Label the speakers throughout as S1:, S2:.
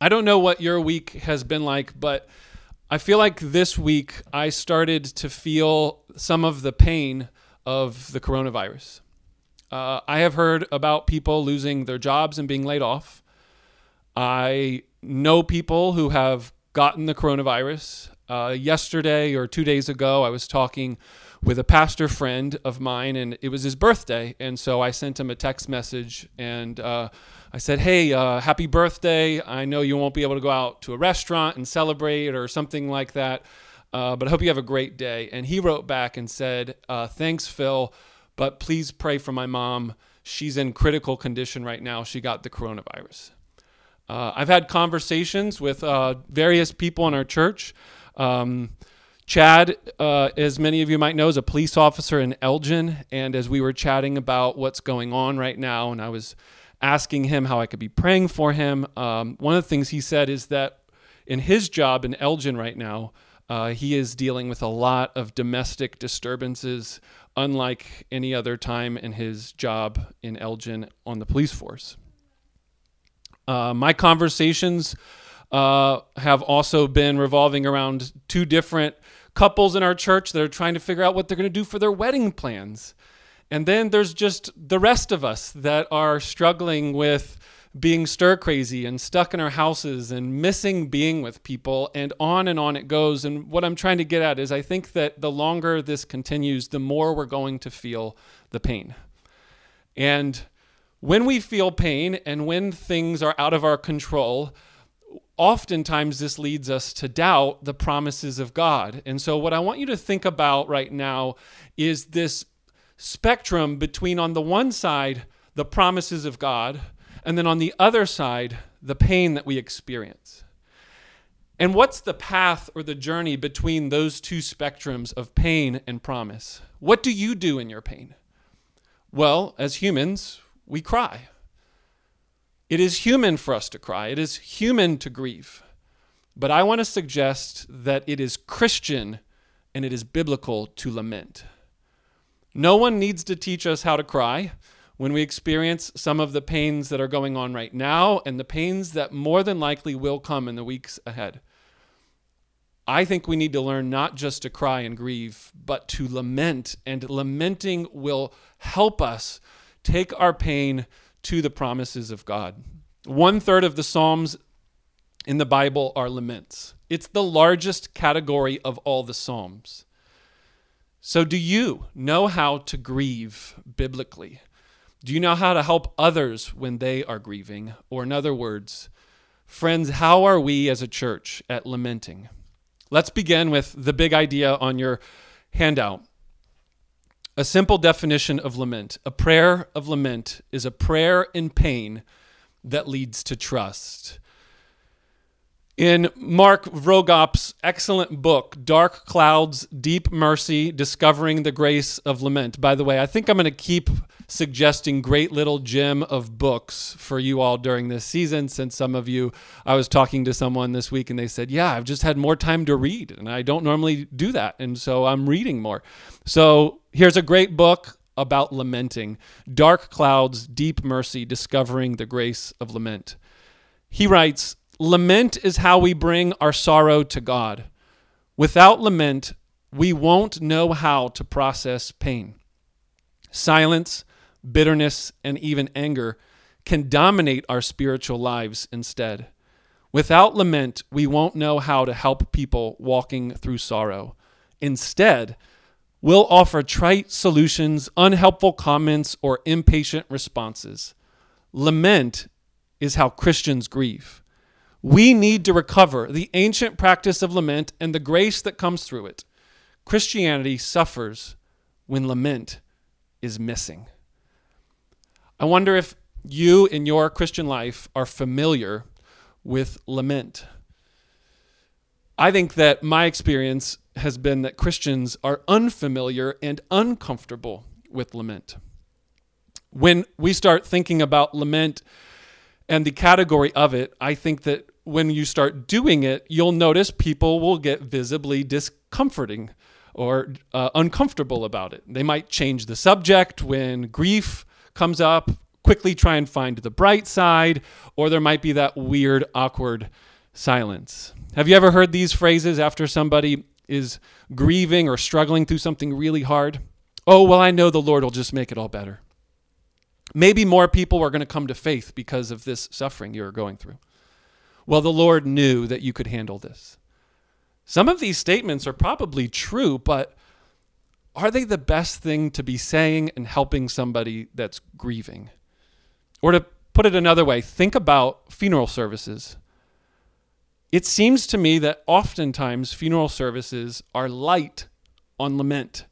S1: I don't know what your week has been like, but I feel like this week I started to feel some of the pain of the coronavirus. Uh, I have heard about people losing their jobs and being laid off. I know people who have gotten the coronavirus. Uh, yesterday or two days ago, I was talking with a pastor friend of mine, and it was his birthday. And so I sent him a text message and uh, I said, Hey, uh, happy birthday. I know you won't be able to go out to a restaurant and celebrate or something like that, uh, but I hope you have a great day. And he wrote back and said, uh, Thanks, Phil, but please pray for my mom. She's in critical condition right now. She got the coronavirus. Uh, I've had conversations with uh, various people in our church. Um, Chad, uh, as many of you might know, is a police officer in Elgin. And as we were chatting about what's going on right now, and I was asking him how I could be praying for him, um, one of the things he said is that in his job in Elgin right now, uh, he is dealing with a lot of domestic disturbances, unlike any other time in his job in Elgin on the police force. Uh, my conversations uh, have also been revolving around two different couples in our church that are trying to figure out what they're going to do for their wedding plans. And then there's just the rest of us that are struggling with being stir crazy and stuck in our houses and missing being with people and on and on it goes. And what I'm trying to get at is I think that the longer this continues, the more we're going to feel the pain. And when we feel pain and when things are out of our control, oftentimes this leads us to doubt the promises of God. And so, what I want you to think about right now is this spectrum between, on the one side, the promises of God, and then on the other side, the pain that we experience. And what's the path or the journey between those two spectrums of pain and promise? What do you do in your pain? Well, as humans, we cry. It is human for us to cry, it is human to grieve. But I want to suggest that it is Christian and it is biblical to lament. No one needs to teach us how to cry when we experience some of the pains that are going on right now and the pains that more than likely will come in the weeks ahead. I think we need to learn not just to cry and grieve, but to lament. And lamenting will help us take our pain to the promises of God. One third of the Psalms in the Bible are laments, it's the largest category of all the Psalms. So, do you know how to grieve biblically? Do you know how to help others when they are grieving? Or, in other words, friends, how are we as a church at lamenting? Let's begin with the big idea on your handout. A simple definition of lament a prayer of lament is a prayer in pain that leads to trust. In Mark Vroegop's excellent book, Dark Clouds, Deep Mercy Discovering the Grace of Lament. By the way, I think I'm going to keep suggesting great little gem of books for you all during this season since some of you I was talking to someone this week and they said, "Yeah, I've just had more time to read and I don't normally do that and so I'm reading more." So, here's a great book about lamenting. Dark Clouds, Deep Mercy Discovering the Grace of Lament. He writes, Lament is how we bring our sorrow to God. Without lament, we won't know how to process pain. Silence, bitterness, and even anger can dominate our spiritual lives instead. Without lament, we won't know how to help people walking through sorrow. Instead, we'll offer trite solutions, unhelpful comments, or impatient responses. Lament is how Christians grieve. We need to recover the ancient practice of lament and the grace that comes through it. Christianity suffers when lament is missing. I wonder if you in your Christian life are familiar with lament. I think that my experience has been that Christians are unfamiliar and uncomfortable with lament. When we start thinking about lament and the category of it, I think that when you start doing it, you'll notice people will get visibly discomforting or uh, uncomfortable about it. They might change the subject when grief comes up, quickly try and find the bright side, or there might be that weird, awkward silence. Have you ever heard these phrases after somebody is grieving or struggling through something really hard? Oh, well, I know the Lord will just make it all better. Maybe more people are going to come to faith because of this suffering you're going through. Well, the Lord knew that you could handle this. Some of these statements are probably true, but are they the best thing to be saying and helping somebody that's grieving? Or to put it another way, think about funeral services. It seems to me that oftentimes funeral services are light on lament.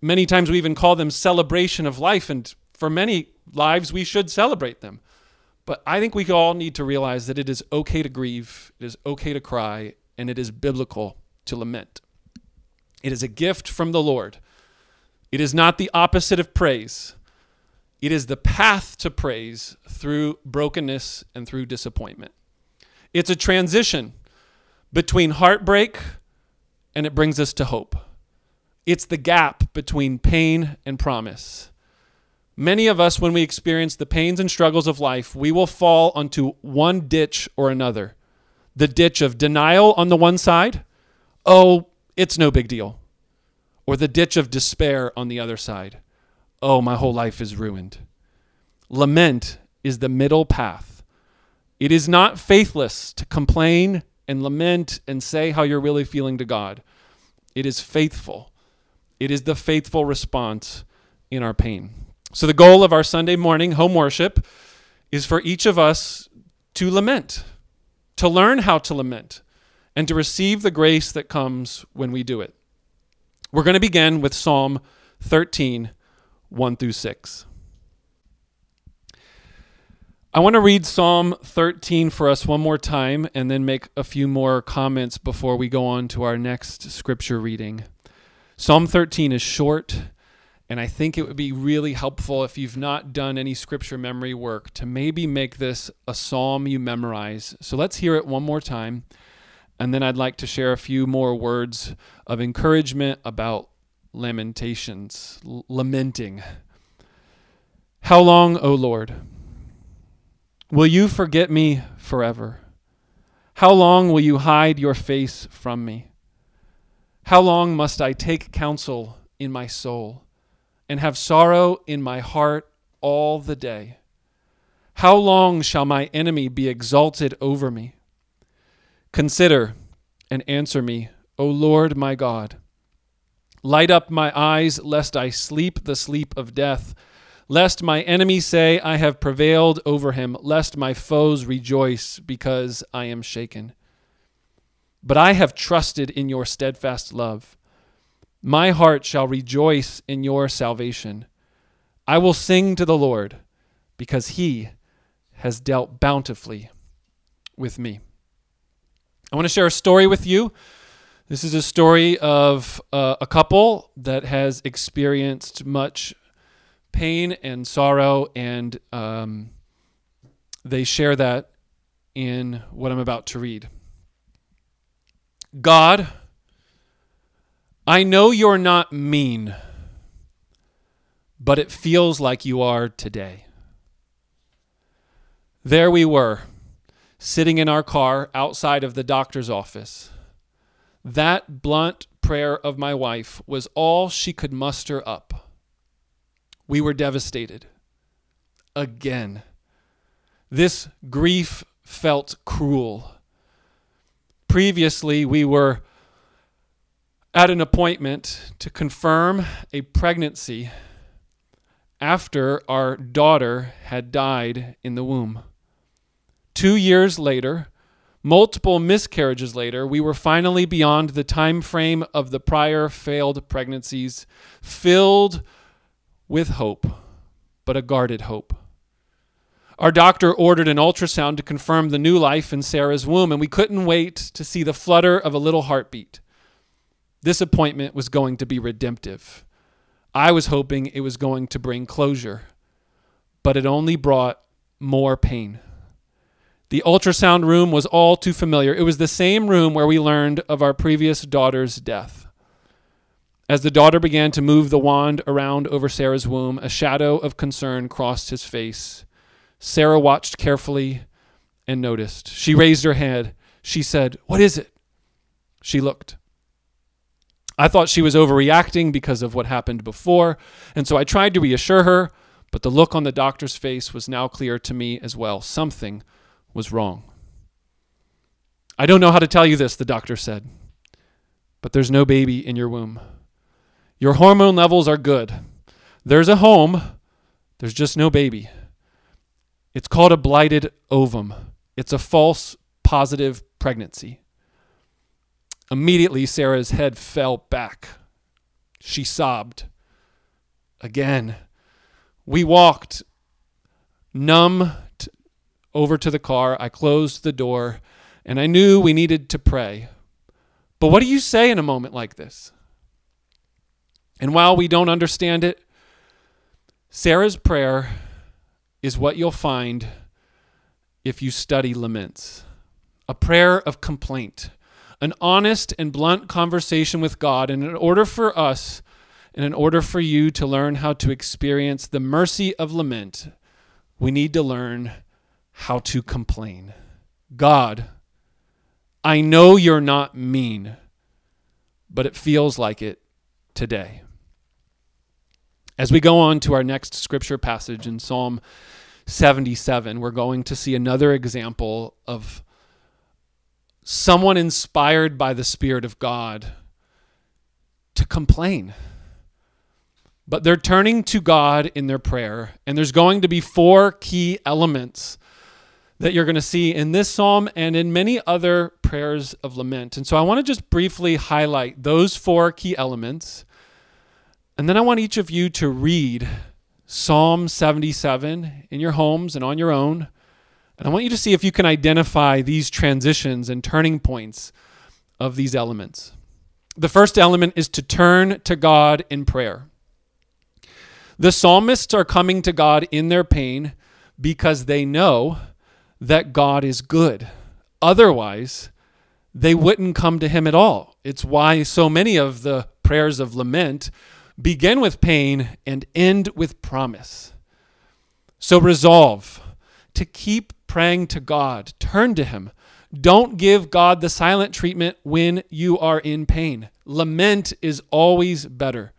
S1: Many times we even call them celebration of life, and for many lives, we should celebrate them. But I think we all need to realize that it is okay to grieve, it is okay to cry, and it is biblical to lament. It is a gift from the Lord. It is not the opposite of praise. It is the path to praise through brokenness and through disappointment. It's a transition between heartbreak and it brings us to hope. It's the gap between pain and promise. Many of us, when we experience the pains and struggles of life, we will fall onto one ditch or another. The ditch of denial on the one side, oh, it's no big deal. Or the ditch of despair on the other side, oh, my whole life is ruined. Lament is the middle path. It is not faithless to complain and lament and say how you're really feeling to God. It is faithful. It is the faithful response in our pain. So, the goal of our Sunday morning home worship is for each of us to lament, to learn how to lament, and to receive the grace that comes when we do it. We're going to begin with Psalm 13, 1 through 6. I want to read Psalm 13 for us one more time and then make a few more comments before we go on to our next scripture reading. Psalm 13 is short and I think it would be really helpful if you've not done any scripture memory work to maybe make this a psalm you memorize. So let's hear it one more time. And then I'd like to share a few more words of encouragement about lamentations, l- lamenting. How long, O Lord? Will you forget me forever? How long will you hide your face from me? How long must I take counsel in my soul? And have sorrow in my heart all the day. How long shall my enemy be exalted over me? Consider and answer me, O Lord my God. Light up my eyes, lest I sleep the sleep of death, lest my enemy say, I have prevailed over him, lest my foes rejoice because I am shaken. But I have trusted in your steadfast love. My heart shall rejoice in your salvation. I will sing to the Lord because he has dealt bountifully with me. I want to share a story with you. This is a story of uh, a couple that has experienced much pain and sorrow, and um, they share that in what I'm about to read. God I know you're not mean, but it feels like you are today. There we were, sitting in our car outside of the doctor's office. That blunt prayer of my wife was all she could muster up. We were devastated. Again. This grief felt cruel. Previously, we were at an appointment to confirm a pregnancy after our daughter had died in the womb. Two years later, multiple miscarriages later, we were finally beyond the time frame of the prior failed pregnancies, filled with hope, but a guarded hope. Our doctor ordered an ultrasound to confirm the new life in Sarah's womb, and we couldn't wait to see the flutter of a little heartbeat. This appointment was going to be redemptive. I was hoping it was going to bring closure, but it only brought more pain. The ultrasound room was all too familiar. It was the same room where we learned of our previous daughter's death. As the daughter began to move the wand around over Sarah's womb, a shadow of concern crossed his face. Sarah watched carefully and noticed. She raised her head. She said, What is it? She looked. I thought she was overreacting because of what happened before, and so I tried to reassure her, but the look on the doctor's face was now clear to me as well. Something was wrong. I don't know how to tell you this, the doctor said, but there's no baby in your womb. Your hormone levels are good. There's a home, there's just no baby. It's called a blighted ovum. It's a false positive pregnancy. Immediately, Sarah's head fell back. She sobbed. Again. We walked, numb, t- over to the car. I closed the door, and I knew we needed to pray. But what do you say in a moment like this? And while we don't understand it, Sarah's prayer is what you'll find if you study laments a prayer of complaint, an honest and blunt conversation with God. And in order for us, and in order for you to learn how to experience the mercy of lament, we need to learn how to complain. God, I know you're not mean, but it feels like it today. As we go on to our next scripture passage in Psalm 77, we're going to see another example of someone inspired by the Spirit of God to complain. But they're turning to God in their prayer. And there's going to be four key elements that you're going to see in this psalm and in many other prayers of lament. And so I want to just briefly highlight those four key elements. And then I want each of you to read Psalm 77 in your homes and on your own. And I want you to see if you can identify these transitions and turning points of these elements. The first element is to turn to God in prayer. The psalmists are coming to God in their pain because they know that God is good. Otherwise, they wouldn't come to Him at all. It's why so many of the prayers of lament begin with pain and end with promise. So resolve to keep praying to God, turn to Him. Don't give God the silent treatment when you are in pain. Lament is always better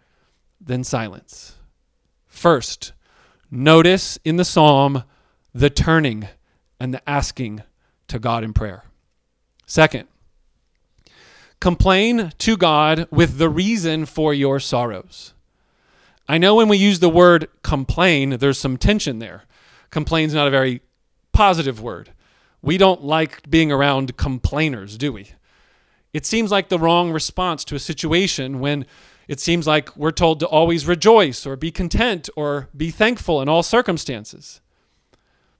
S1: than silence. First, notice in the psalm the turning and the asking to God in prayer. Second, complain to God with the reason for your sorrows. I know when we use the word complain, there's some tension there. Complain's not a very positive word. We don't like being around complainers, do we? It seems like the wrong response to a situation when it seems like we're told to always rejoice or be content or be thankful in all circumstances.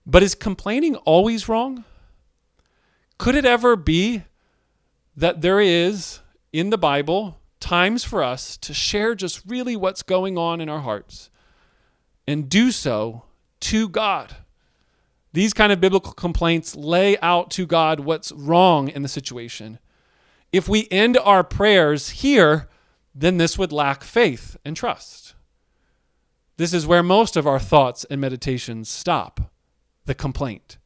S1: But is complaining always wrong? Could it ever be that there is in the Bible times for us to share just really what's going on in our hearts and do so to God? These kind of biblical complaints lay out to God what's wrong in the situation. If we end our prayers here, then this would lack faith and trust. This is where most of our thoughts and meditations stop the complaint.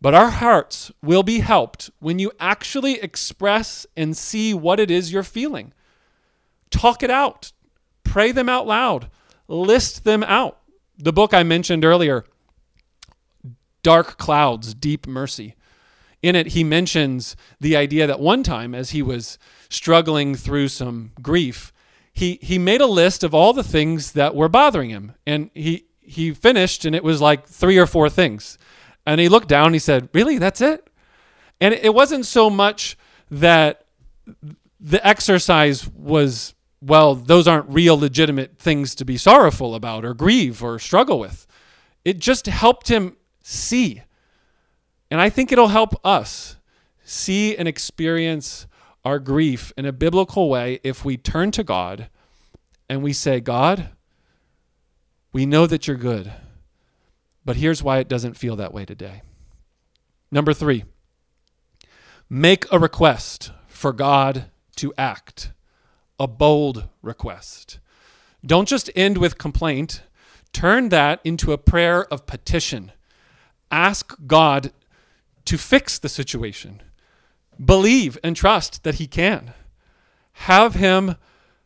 S1: But our hearts will be helped when you actually express and see what it is you're feeling. Talk it out, pray them out loud, list them out. The book I mentioned earlier, Dark Clouds, Deep Mercy. In it, he mentions the idea that one time, as he was struggling through some grief, he, he made a list of all the things that were bothering him. And he, he finished, and it was like three or four things. And he looked down and he said, Really? That's it? And it wasn't so much that the exercise was, well, those aren't real legitimate things to be sorrowful about or grieve or struggle with. It just helped him see. And I think it'll help us see and experience our grief in a biblical way if we turn to God and we say, God, we know that you're good, but here's why it doesn't feel that way today. Number three, make a request for God to act. A bold request. Don't just end with complaint, turn that into a prayer of petition. Ask God to fix the situation. Believe and trust that He can. Have Him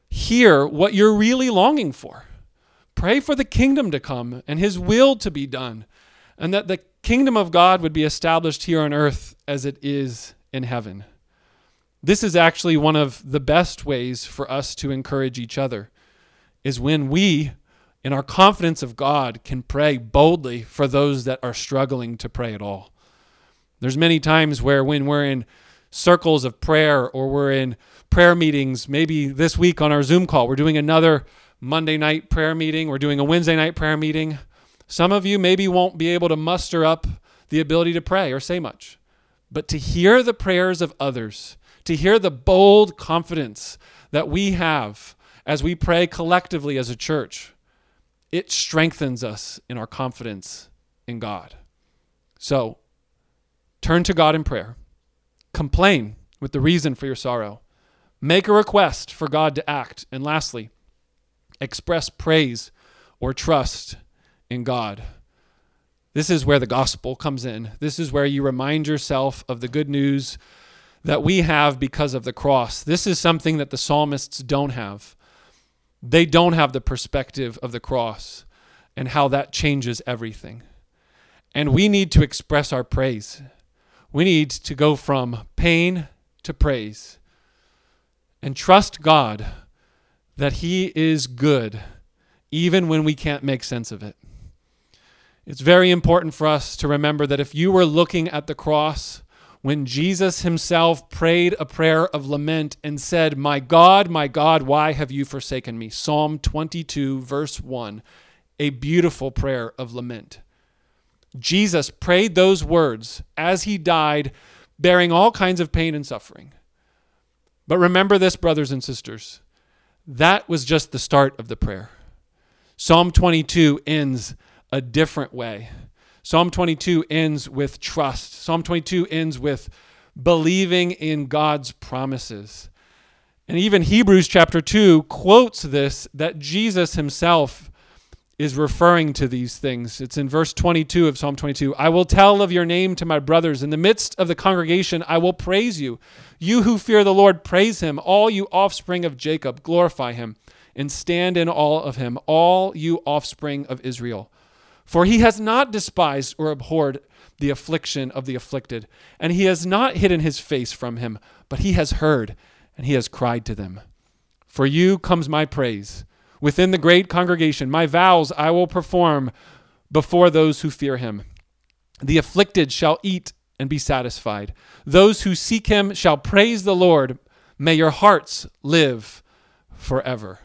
S1: hear what you're really longing for. Pray for the kingdom to come and His will to be done, and that the kingdom of God would be established here on earth as it is in heaven. This is actually one of the best ways for us to encourage each other is when we in our confidence of God can pray boldly for those that are struggling to pray at all. There's many times where when we're in circles of prayer or we're in prayer meetings, maybe this week on our Zoom call, we're doing another Monday night prayer meeting, we're doing a Wednesday night prayer meeting. Some of you maybe won't be able to muster up the ability to pray or say much, but to hear the prayers of others, to hear the bold confidence that we have as we pray collectively as a church, it strengthens us in our confidence in God. So, turn to God in prayer. Complain with the reason for your sorrow. Make a request for God to act. And lastly, express praise or trust in God. This is where the gospel comes in. This is where you remind yourself of the good news that we have because of the cross. This is something that the psalmists don't have. They don't have the perspective of the cross and how that changes everything. And we need to express our praise. We need to go from pain to praise and trust God that He is good, even when we can't make sense of it. It's very important for us to remember that if you were looking at the cross, when Jesus himself prayed a prayer of lament and said, My God, my God, why have you forsaken me? Psalm 22, verse 1, a beautiful prayer of lament. Jesus prayed those words as he died, bearing all kinds of pain and suffering. But remember this, brothers and sisters, that was just the start of the prayer. Psalm 22 ends a different way. Psalm 22 ends with trust. Psalm 22 ends with believing in God's promises. And even Hebrews chapter 2 quotes this that Jesus himself is referring to these things. It's in verse 22 of Psalm 22. I will tell of your name to my brothers. In the midst of the congregation, I will praise you. You who fear the Lord, praise him. All you offspring of Jacob, glorify him and stand in awe of him, all you offspring of Israel. For he has not despised or abhorred the affliction of the afflicted, and he has not hidden his face from him, but he has heard, and he has cried to them. For you comes my praise Within the great congregation, my vows I will perform before those who fear him. The afflicted shall eat and be satisfied. Those who seek him shall praise the Lord. May your hearts live forever.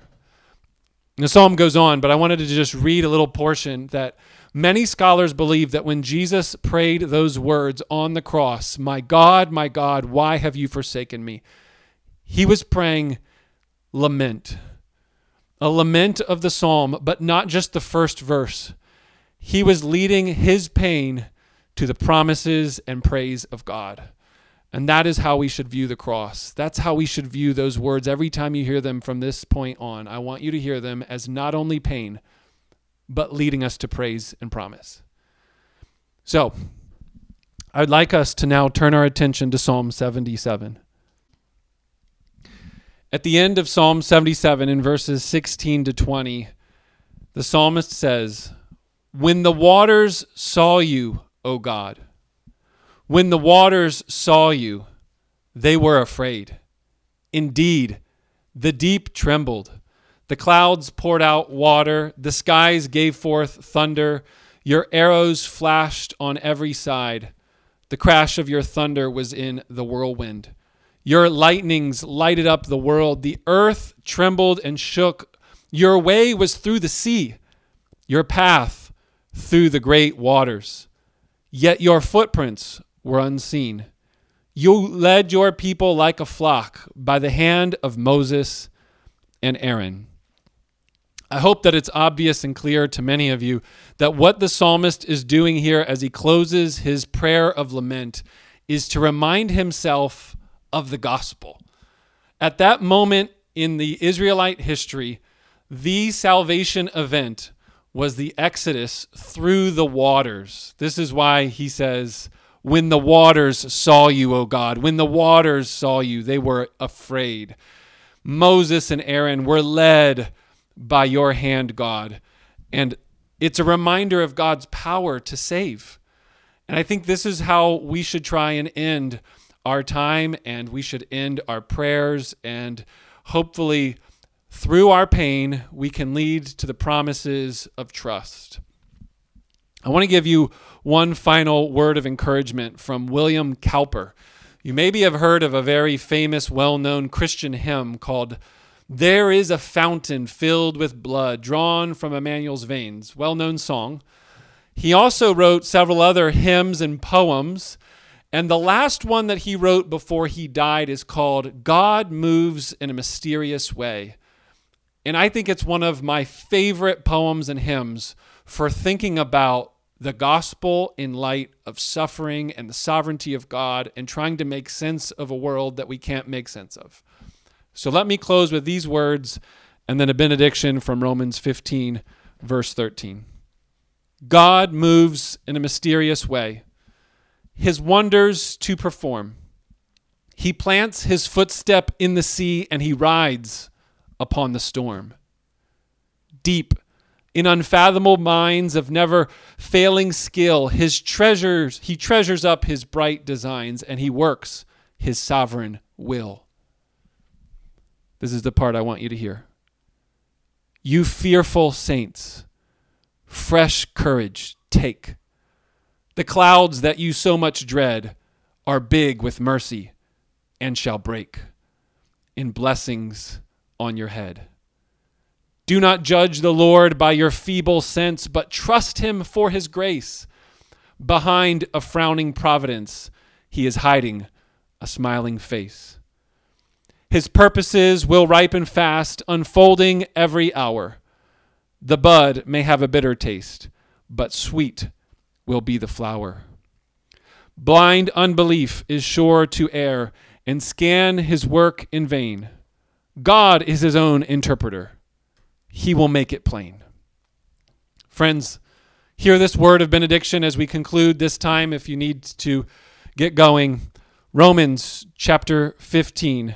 S1: The psalm goes on, but I wanted to just read a little portion that many scholars believe that when Jesus prayed those words on the cross, My God, my God, why have you forsaken me? He was praying lament a lament of the psalm, but not just the first verse. He was leading his pain to the promises and praise of God. And that is how we should view the cross. That's how we should view those words every time you hear them from this point on. I want you to hear them as not only pain, but leading us to praise and promise. So, I'd like us to now turn our attention to Psalm 77. At the end of Psalm 77, in verses 16 to 20, the psalmist says, When the waters saw you, O God, when the waters saw you, they were afraid. Indeed, the deep trembled. The clouds poured out water, the skies gave forth thunder, your arrows flashed on every side. The crash of your thunder was in the whirlwind. Your lightnings lighted up the world. The earth trembled and shook. Your way was through the sea, your path through the great waters. Yet your footprints were unseen. You led your people like a flock by the hand of Moses and Aaron. I hope that it's obvious and clear to many of you that what the psalmist is doing here as he closes his prayer of lament is to remind himself of the gospel. At that moment in the Israelite history, the salvation event was the exodus through the waters. This is why he says, When the waters saw you, O God, when the waters saw you, they were afraid. Moses and Aaron were led by your hand, God. And it's a reminder of God's power to save. And I think this is how we should try and end our time, and we should end our prayers. And hopefully, through our pain, we can lead to the promises of trust. I want to give you one final word of encouragement from William Cowper. You maybe have heard of a very famous, well known Christian hymn called There is a Fountain Filled with Blood Drawn from Emmanuel's Veins, well known song. He also wrote several other hymns and poems. And the last one that he wrote before he died is called God Moves in a Mysterious Way. And I think it's one of my favorite poems and hymns for thinking about the gospel in light of suffering and the sovereignty of God and trying to make sense of a world that we can't make sense of. So let me close with these words and then a benediction from Romans 15, verse 13. God moves in a mysterious way, his wonders to perform. He plants his footstep in the sea and he rides upon the storm. Deep in unfathomable minds of never failing skill, his treasures, he treasures up his bright designs and he works his sovereign will. This is the part I want you to hear. You fearful saints, fresh courage take. The clouds that you so much dread are big with mercy and shall break in blessings on your head. Do not judge the Lord by your feeble sense, but trust him for his grace. Behind a frowning providence, he is hiding a smiling face. His purposes will ripen fast, unfolding every hour. The bud may have a bitter taste, but sweet will be the flower. Blind unbelief is sure to err and scan his work in vain. God is his own interpreter he will make it plain. Friends, hear this word of benediction as we conclude this time if you need to get going. Romans chapter 15,